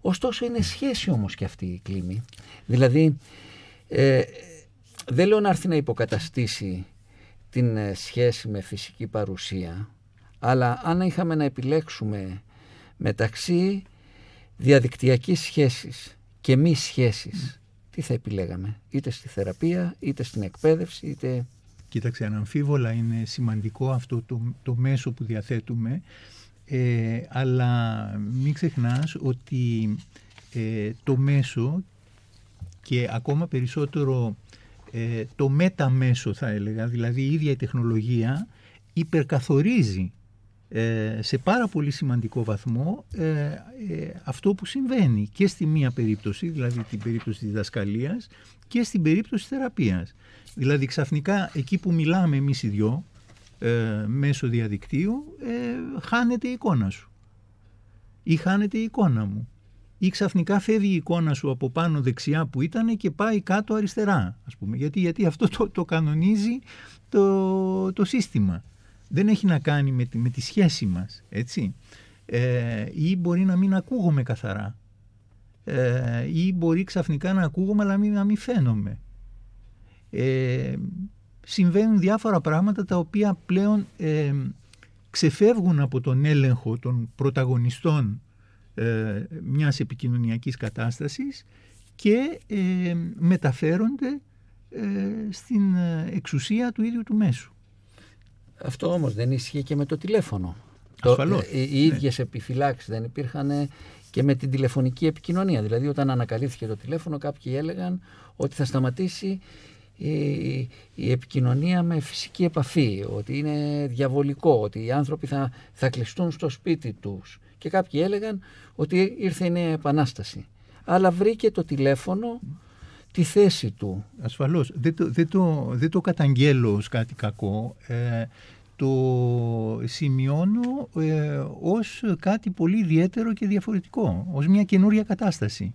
Ωστόσο είναι σχέση όμως και αυτή η κλίμη. Δηλαδή ε, δεν λέω να έρθει να υποκαταστήσει την ε, σχέση με φυσική παρουσία αλλά αν είχαμε να επιλέξουμε μεταξύ διαδικτυακής σχέσης και μη σχέσης τι θα επιλέγαμε; Είτε στη θεραπεία είτε στην εκπαίδευση είτε Κοίταξε, αναμφίβολα είναι σημαντικό αυτό το, το μέσο που διαθέτουμε, ε, αλλά μην ξεχνάς ότι ε, το μέσο και ακόμα περισσότερο ε, το μεταμέσο θα έλεγα, δηλαδή η ίδια η τεχνολογία υπερκαθορίζει ε, σε πάρα πολύ σημαντικό βαθμό ε, ε, αυτό που συμβαίνει και στη μία περίπτωση, δηλαδή την περίπτωση της διδασκαλίας και στην περίπτωση της θεραπείας. Δηλαδή ξαφνικά εκεί που μιλάμε εμείς οι δυο ε, μέσω διαδικτύου ε, χάνεται η εικόνα σου ή χάνεται η εικόνα μου ή ξαφνικά φεύγει η εικόνα σου από πάνω δεξιά που ήταν και πάει κάτω αριστερά ας πούμε. Γιατί, γιατί αυτό το, το κανονίζει το, το σύστημα. Δεν έχει να κάνει με τη, με τη σχέση μας έτσι. Ε, ή μπορεί να μην ακούγομαι καθαρά. Ε, ή μπορεί ξαφνικά να ακούγομαι αλλά μην, να μην φαίνομαι. Ε, συμβαίνουν διάφορα πράγματα τα οποία πλέον ε, ξεφεύγουν από τον έλεγχο των πρωταγωνιστών ε, μιας επικοινωνιακής κατάστασης και ε, μεταφέρονται ε, στην εξουσία του ίδιου του μέσου. Αυτό όμως δεν ισχύει και με το τηλέφωνο. Ασφαλώς, Το, ε, οι ίδιες επιφυλάξεις δεν υπήρχαν και με την τηλεφωνική επικοινωνία. Δηλαδή όταν ανακαλύφθηκε το τηλέφωνο κάποιοι έλεγαν ότι θα σταματήσει η, η επικοινωνία με φυσική επαφή, ότι είναι διαβολικό, ότι οι άνθρωποι θα, θα κλειστούν στο σπίτι τους. Και κάποιοι έλεγαν ότι ήρθε η νέα επανάσταση. Αλλά βρήκε το τηλέφωνο τη θέση του. Ασφαλώς. Δεν το, δεν το, δεν το καταγγέλλω ως κάτι κακό. Ε, το σημειώνω ε, ως κάτι πολύ ιδιαίτερο και διαφορετικό, ως μια καινούρια κατάσταση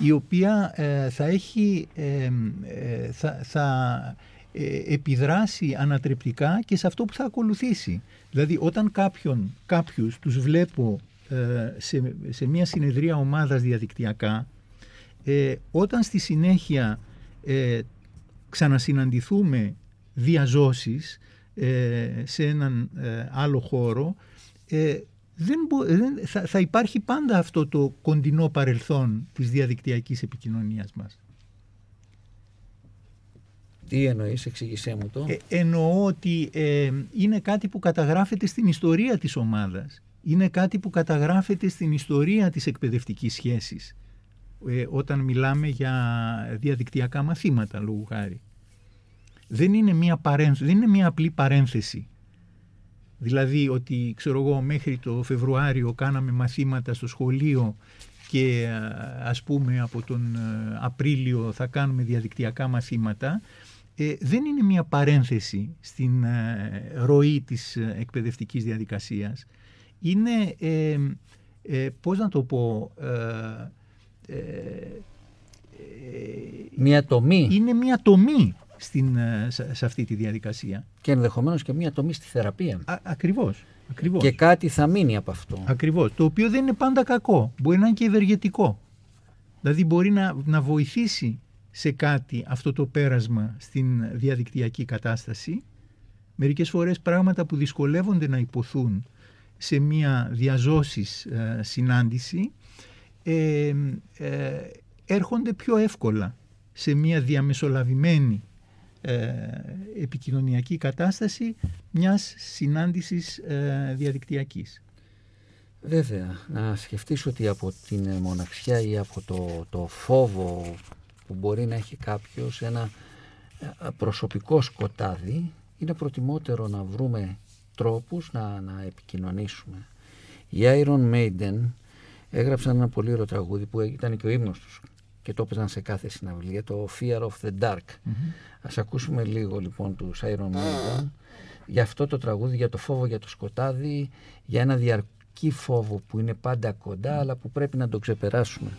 η οποία ε, θα έχει ε, ε, θα, θα επιδράσει ανατρεπτικά και σε αυτό που θα ακολουθήσει. Δηλαδή όταν κάποιον, κάποιους τους βλέπω σε, σε μια συνεδρία ομάδας διαδικτυακά όταν στη συνέχεια ξανασυναντηθούμε διαζώσεις σε έναν άλλο χώρο δεν δεν, θα, θα υπάρχει πάντα αυτό το κοντινό παρελθόν της διαδικτυακής επικοινωνίας μας. Τι εννοείς, εξήγησέ μου το. Ε, εννοώ ότι ε, είναι κάτι που καταγράφεται στην ιστορία της ομάδας. Είναι κάτι που καταγράφεται στην ιστορία της εκπαιδευτικής σχέσης. Ε, όταν μιλάμε για διαδικτυακά μαθήματα, λόγου χάρη. Δεν είναι μια, παρένθεση, δεν είναι μια απλή παρένθεση Δηλαδή ότι ξέρω εγώ μέχρι το Φεβρουάριο κάναμε μαθήματα στο σχολείο και ας πούμε από τον ε, Απρίλιο θα κάνουμε διαδικτυακά μαθήματα ε, δεν είναι μια παρένθεση στην ε, ροή της εκπαιδευτικής διαδικασίας. Είναι, ε, πώς να το πω... μια τομή. Είναι μια τομή στην, ε, σε αυτή τη διαδικασία. Και ενδεχομένως και μία τομή στη θεραπεία. Α, ακριβώς, ακριβώς. Και κάτι θα μείνει από αυτό. Ακριβώς. Το οποίο δεν είναι πάντα κακό. Μπορεί να είναι και ευεργετικό. Δηλαδή μπορεί να, να βοηθήσει σε κάτι αυτό το πέρασμα στην διαδικτυακή κατάσταση. Μερικές φορές πράγματα που δυσκολεύονται να υποθούν σε μία διαζώσης ε, συνάντηση ε, ε, έρχονται πιο εύκολα σε μία διαμεσολαβημένη ε, επικοινωνιακή κατάσταση μιας συνάντησης ε, διαδικτυακής. Βέβαια, να σκεφτείς ότι από την μοναξιά ή από το, το φόβο που μπορεί να έχει κάποιος ένα ε, προσωπικό σκοτάδι είναι προτιμότερο να βρούμε τρόπους να, να επικοινωνήσουμε. Οι Iron Maiden έγραψαν ένα πολύ ωραίο τραγούδι που ήταν και ο ύμνος τους και το έπαιζαν σε κάθε συναυλία, το Fear of the Dark. mm Ας ακούσουμε λίγο λοιπόν τους Iron Maiden για αυτό το τραγούδι, για το φόβο για το σκοτάδι, για ένα διαρκή φόβο που είναι πάντα κοντά αλλά που πρέπει να το ξεπεράσουμε.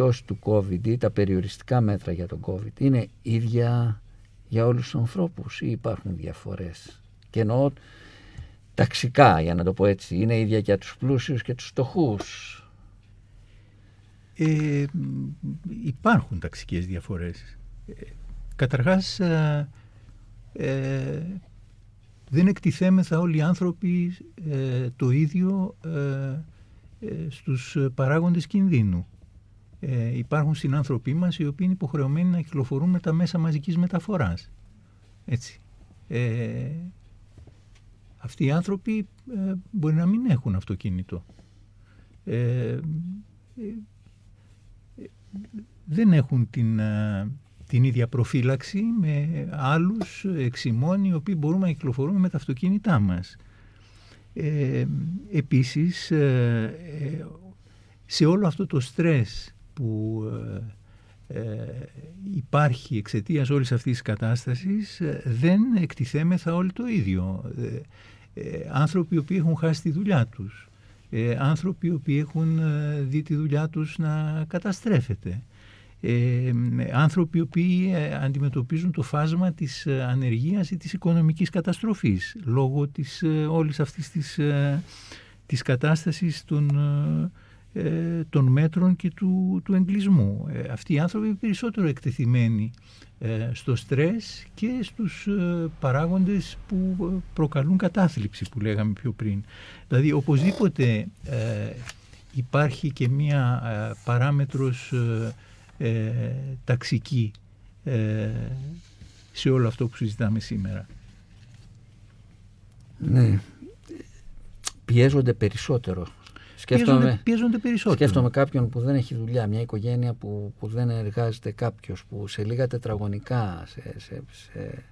Η επιπτώση του COVID ή τα περιοριστικά μέτρα για τον COVID είναι ίδια για όλους τους ανθρώπους ή υπάρχουν διαφορές; Και εννοώ ταξικά για να το πω έτσι, είναι ίδια για τους πλούσιους και τους φτωχούς; Ε, υπάρχουν ταξικές διαφορές. Ε, καταρχάς ε, ε δεν εκτιθέμεθα όλοι οι άνθρωποι ε, το ίδιο ε, ε, στους παράγοντες κινδύνου. Ε, υπάρχουν συνάνθρωποι μας οι οποίοι είναι υποχρεωμένοι να κυκλοφορούν με τα μέσα μαζικής μεταφοράς. Έτσι. Ε, αυτοί οι άνθρωποι μπορεί να μην έχουν αυτοκίνητο. δεν έχουν την την ίδια προφύλαξη με άλλους εξημών οι οποίοι μπορούμε να κυκλοφορούμε με τα αυτοκίνητά μας. Ε, επίσης, ε, ε, σε όλο αυτό το στρες που ε, υπάρχει εξαιτίας όλης αυτής της κατάστασης ε, δεν εκτιθέμεθα όλοι το ίδιο. Ε, ε, άνθρωποι οι οποίοι έχουν χάσει τη δουλειά τους, ε, άνθρωποι οι οποίοι έχουν ε, δει τη δουλειά τους να καταστρέφεται, ε, άνθρωποι οι οποίοι αντιμετωπίζουν το φάσμα της ανεργίας ή της οικονομικής καταστροφής λόγω της, όλης αυτής της, της κατάστασης των ε, των μέτρων και του, του εγκλισμού. Ε, αυτοί οι άνθρωποι είναι περισσότερο εκτεθειμένοι ε, στο στρες και στους παράγοντες που προκαλούν κατάθλιψη που λέγαμε πιο πριν. Δηλαδή οπωσδήποτε υπάρχει και μία παράμετρος ταξική σε όλο αυτό που συζητάμε σήμερα. Ναι. Πιέζονται περισσότερο Σκέφτομαι, πιέζονται, περισσότερο. Σκέφτομαι κάποιον που δεν έχει δουλειά, μια οικογένεια που, που δεν εργάζεται κάποιος, που σε λίγα τετραγωνικά, σε, σε, σε,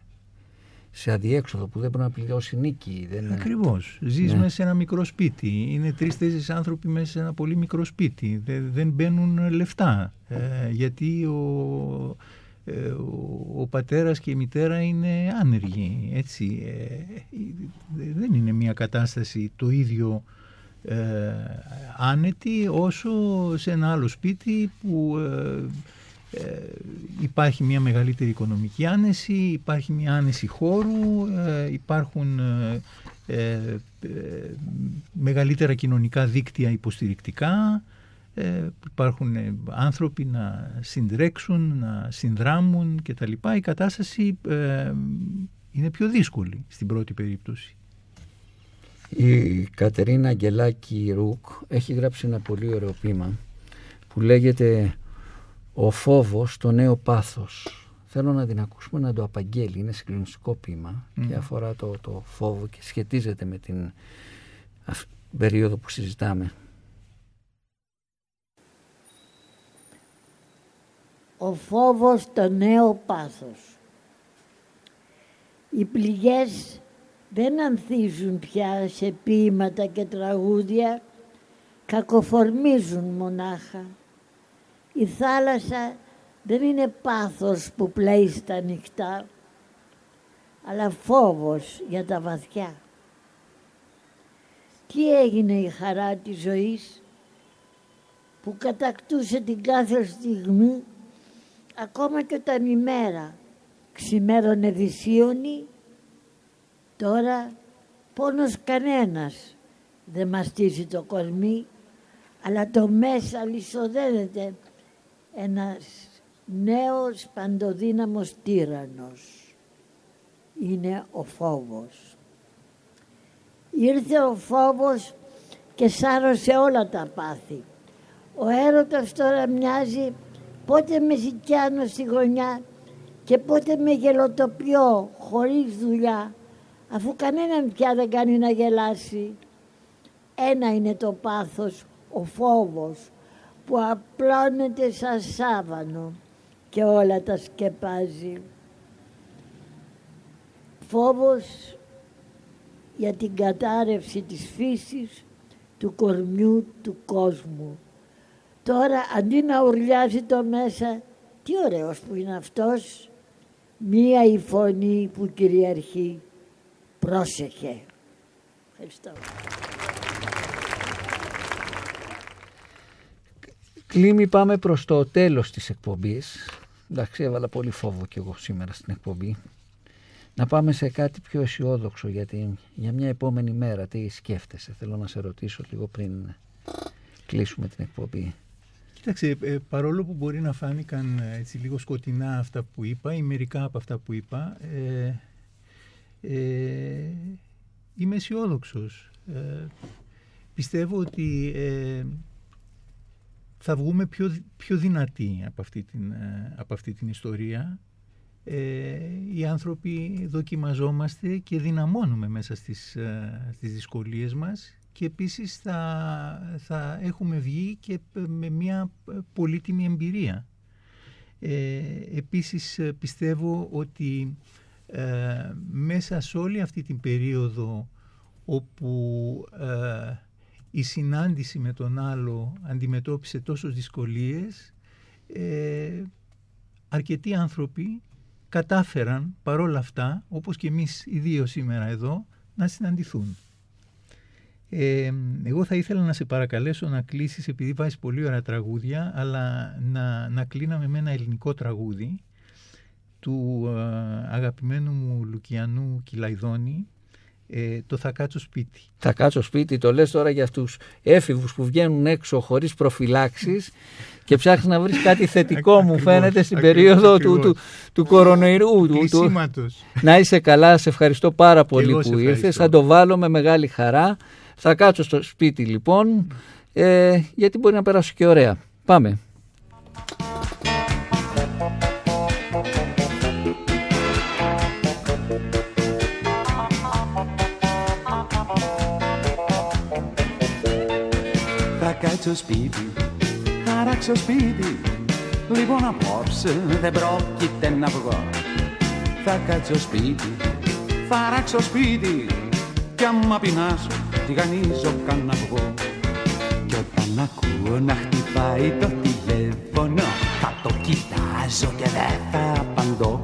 σε αδιέξοδο, που δεν μπορεί να πληρώσει νίκη. Δεν... Ακριβώς. Ζεις ναι. μέσα σε ένα μικρό σπίτι. Είναι τρει-τέσσερι άνθρωποι μέσα σε ένα πολύ μικρό σπίτι. Δεν, δεν μπαίνουν λεφτά. Ε, γιατί ο, ε, ο, ο πατέρας και η μητέρα είναι άνεργοι. Έτσι. Ε, δεν είναι μια κατάσταση το ίδιο ε, άνετη όσο σε ένα άλλο σπίτι που ε, ε, υπάρχει μια μεγαλύτερη οικονομική άνεση, υπάρχει μια άνεση χώρου, ε, υπάρχουν μεγαλύτερα κοινωνικά δίκτυα υποστηρικτικά, υπάρχουν άνθρωποι να συντρέξουν, να συνδράμουν κτλ. Η κατάσταση είναι πιο δύσκολη στην πρώτη περίπτωση. Η Κατερίνα Αγγελάκη Ρουκ έχει γράψει ένα πολύ ωραίο ποίημα που λέγεται «Ο φόβος, το νέο πάθος». Θέλω να την ακούσουμε να το απαγγέλει. Είναι συγκλονιστικό ποίημα και αφορά το, το φόβο και σχετίζεται με την περίοδο που συζητάμε. Ο φόβος το νέο πάθος. Οι πληγές δεν ανθίζουν πια σε ποίηματα και τραγούδια, κακοφορμίζουν μονάχα. Η θάλασσα δεν είναι πάθος που πλέει στα νυχτά, αλλά φόβος για τα βαθιά. Τι έγινε η χαρά της ζωής που κατακτούσε την κάθε στιγμή ακόμα και όταν η μέρα ξημέρωνε δυσίωνη Τώρα πόνος κανένας δεν μαστίζει το κορμί, αλλά το μέσα λισοδένεται ένας νέος παντοδύναμος τύρανος. Είναι ο φόβος. Ήρθε ο φόβος και σάρωσε όλα τα πάθη. Ο έρωτας τώρα μοιάζει πότε με ζητιάνω στη γωνιά και πότε με γελοτοπιώ χωρίς δουλειά αφού κανέναν πια δεν κάνει να γελάσει. Ένα είναι το πάθος, ο φόβος που απλώνεται σαν σάβανο και όλα τα σκεπάζει. Φόβος για την κατάρρευση της φύσης, του κορμιού, του κόσμου. Τώρα αντί να ουρλιάζει το μέσα, τι ωραίος που είναι αυτός, μία η φωνή που κυριαρχεί Πρόσεχε. Ευχαριστώ. Κλίμη πάμε προς το τέλος της εκπομπής. Εντάξει έβαλα πολύ φόβο κι εγώ σήμερα στην εκπομπή. Να πάμε σε κάτι πιο αισιόδοξο για, για μια επόμενη μέρα. Τι σκέφτεσαι; Θέλω να σε ρωτήσω λίγο πριν κλείσουμε την εκπομπή. Κοίταξε, ε, παρόλο που μπορεί να φάνηκαν ε, έτσι λίγο σκοτεινά αυτά που είπα ή μερικά από αυτά που είπα, ε, ε, είμαι αισιόδοξος. Ε, πιστεύω ότι ε, θα βγούμε πιο, πιο δυνατοί από αυτή την, ε, από αυτή την ιστορία. Ε, οι άνθρωποι δοκιμαζόμαστε και δυναμώνουμε μέσα στις, στις δυσκολίες μας και επίσης θα, θα έχουμε βγει και με μια πολύτιμη εμπειρία. Ε, επίσης πιστεύω ότι ε, μέσα σε όλη αυτή την περίοδο όπου ε, η συνάντηση με τον άλλο αντιμετώπισε τόσες δυσκολίες ε, αρκετοί άνθρωποι κατάφεραν παρόλα αυτά, όπως και εμείς οι δύο σήμερα εδώ, να συναντηθούν. Ε, εγώ θα ήθελα να σε παρακαλέσω να κλείσεις επειδή βάζεις πολύ ωραία τραγούδια αλλά να, να κλείναμε με ένα ελληνικό τραγούδι του ε, αγαπημένου μου Λουκιανού Κυλαϊδόνη ε, το θα κάτσω σπίτι. Θα κάτσω σπίτι, το λες τώρα για αυτούς έφηβους που βγαίνουν έξω χωρίς προφυλάξεις και ψάχνεις να βρεις κάτι θετικό μου φαίνεται στην περίοδο του, του, του κορονοϊρού. Του, να είσαι καλά, σε ευχαριστώ πάρα πολύ που ήρθες. Θα το βάλω με μεγάλη χαρά. Θα κάτσω στο σπίτι λοιπόν, ε, γιατί μπορεί να περάσω και ωραία. Πάμε. Θα κάτσω σπίτι, θα ράξω σπίτι. Λοιπόν απόψε δεν πρόκειται να βγω. Θα κάτσω σπίτι, θα ράξω σπίτι. Κι άμα πεινάσω τηγανίζω κανένα αυγό Κι όταν ακούω να χτυπάει το τηλέφωνο Θα το κοιτάζω και δεν θα απαντώ.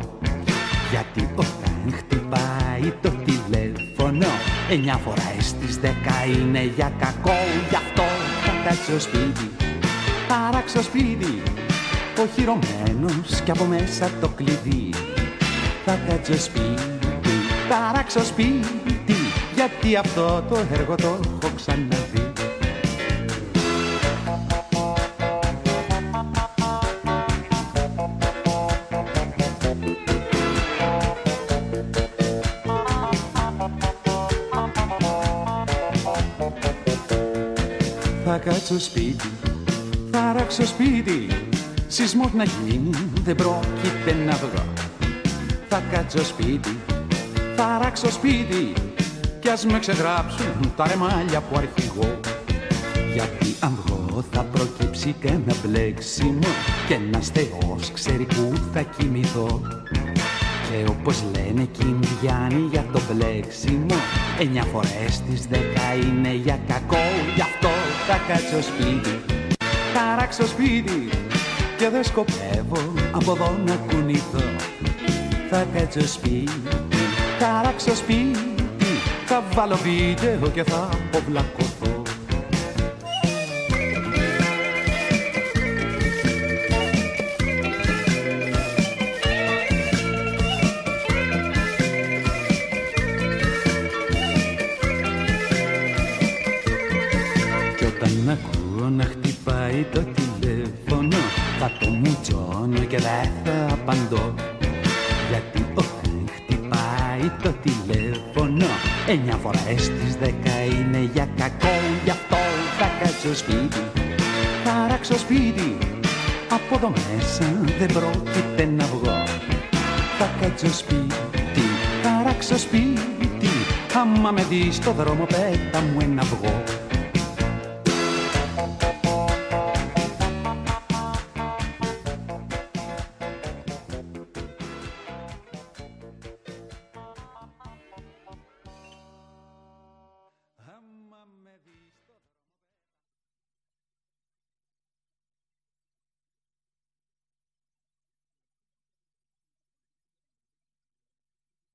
Γιατί όταν χτυπάει το τηλέφωνο Εννιά φορές στις δέκα είναι για κακό Γι' αυτό θα κάτσω σπίτι, θα ράξω σπίτι Οχυρωμένος κι από μέσα το κλειδί. Θα κάτσω σπίτι, θα ράξω σπίτι Γιατί αυτό το έργο το έχω ξαναδεί Θα κάτσω σπίτι, θα ράξω σπίτι Σεισμός να γίνει δεν πρόκειται να βγω Θα κάτσω σπίτι, θα ράξω σπίτι Κι ας με ξεγράψουν τα ρεμάλια που αρχηγώ. Γιατί αν βγω θα προκύψει και ένα μπλέξιμο Και ένας θεός ξέρει που θα κοιμηθώ. Και όπως λένε κι οι Ινδιάνοι για το μπλέξιμο Εννιά φορές τις δέκα είναι για κακό. Γι' αυτό θα κάτσω σπίτι, θα ράξω σπίτι Και δεν σκοπεύω από εδώ να κουνηθώ. Θα κάτσω σπίτι, θα ράξω σπίτι Θα βάλω βίντεο και θα αποβλακωθώ φορές στις δέκα είναι για κακό Γι' αυτό θα κάτσω σπίτι, θα ράξω σπίτι Από εδώ μέσα δεν πρόκειται να βγω. Θα κάτσω σπίτι, θα ράξω σπίτι Άμα με δεις στο δρόμο πέτα μου ένα αυγό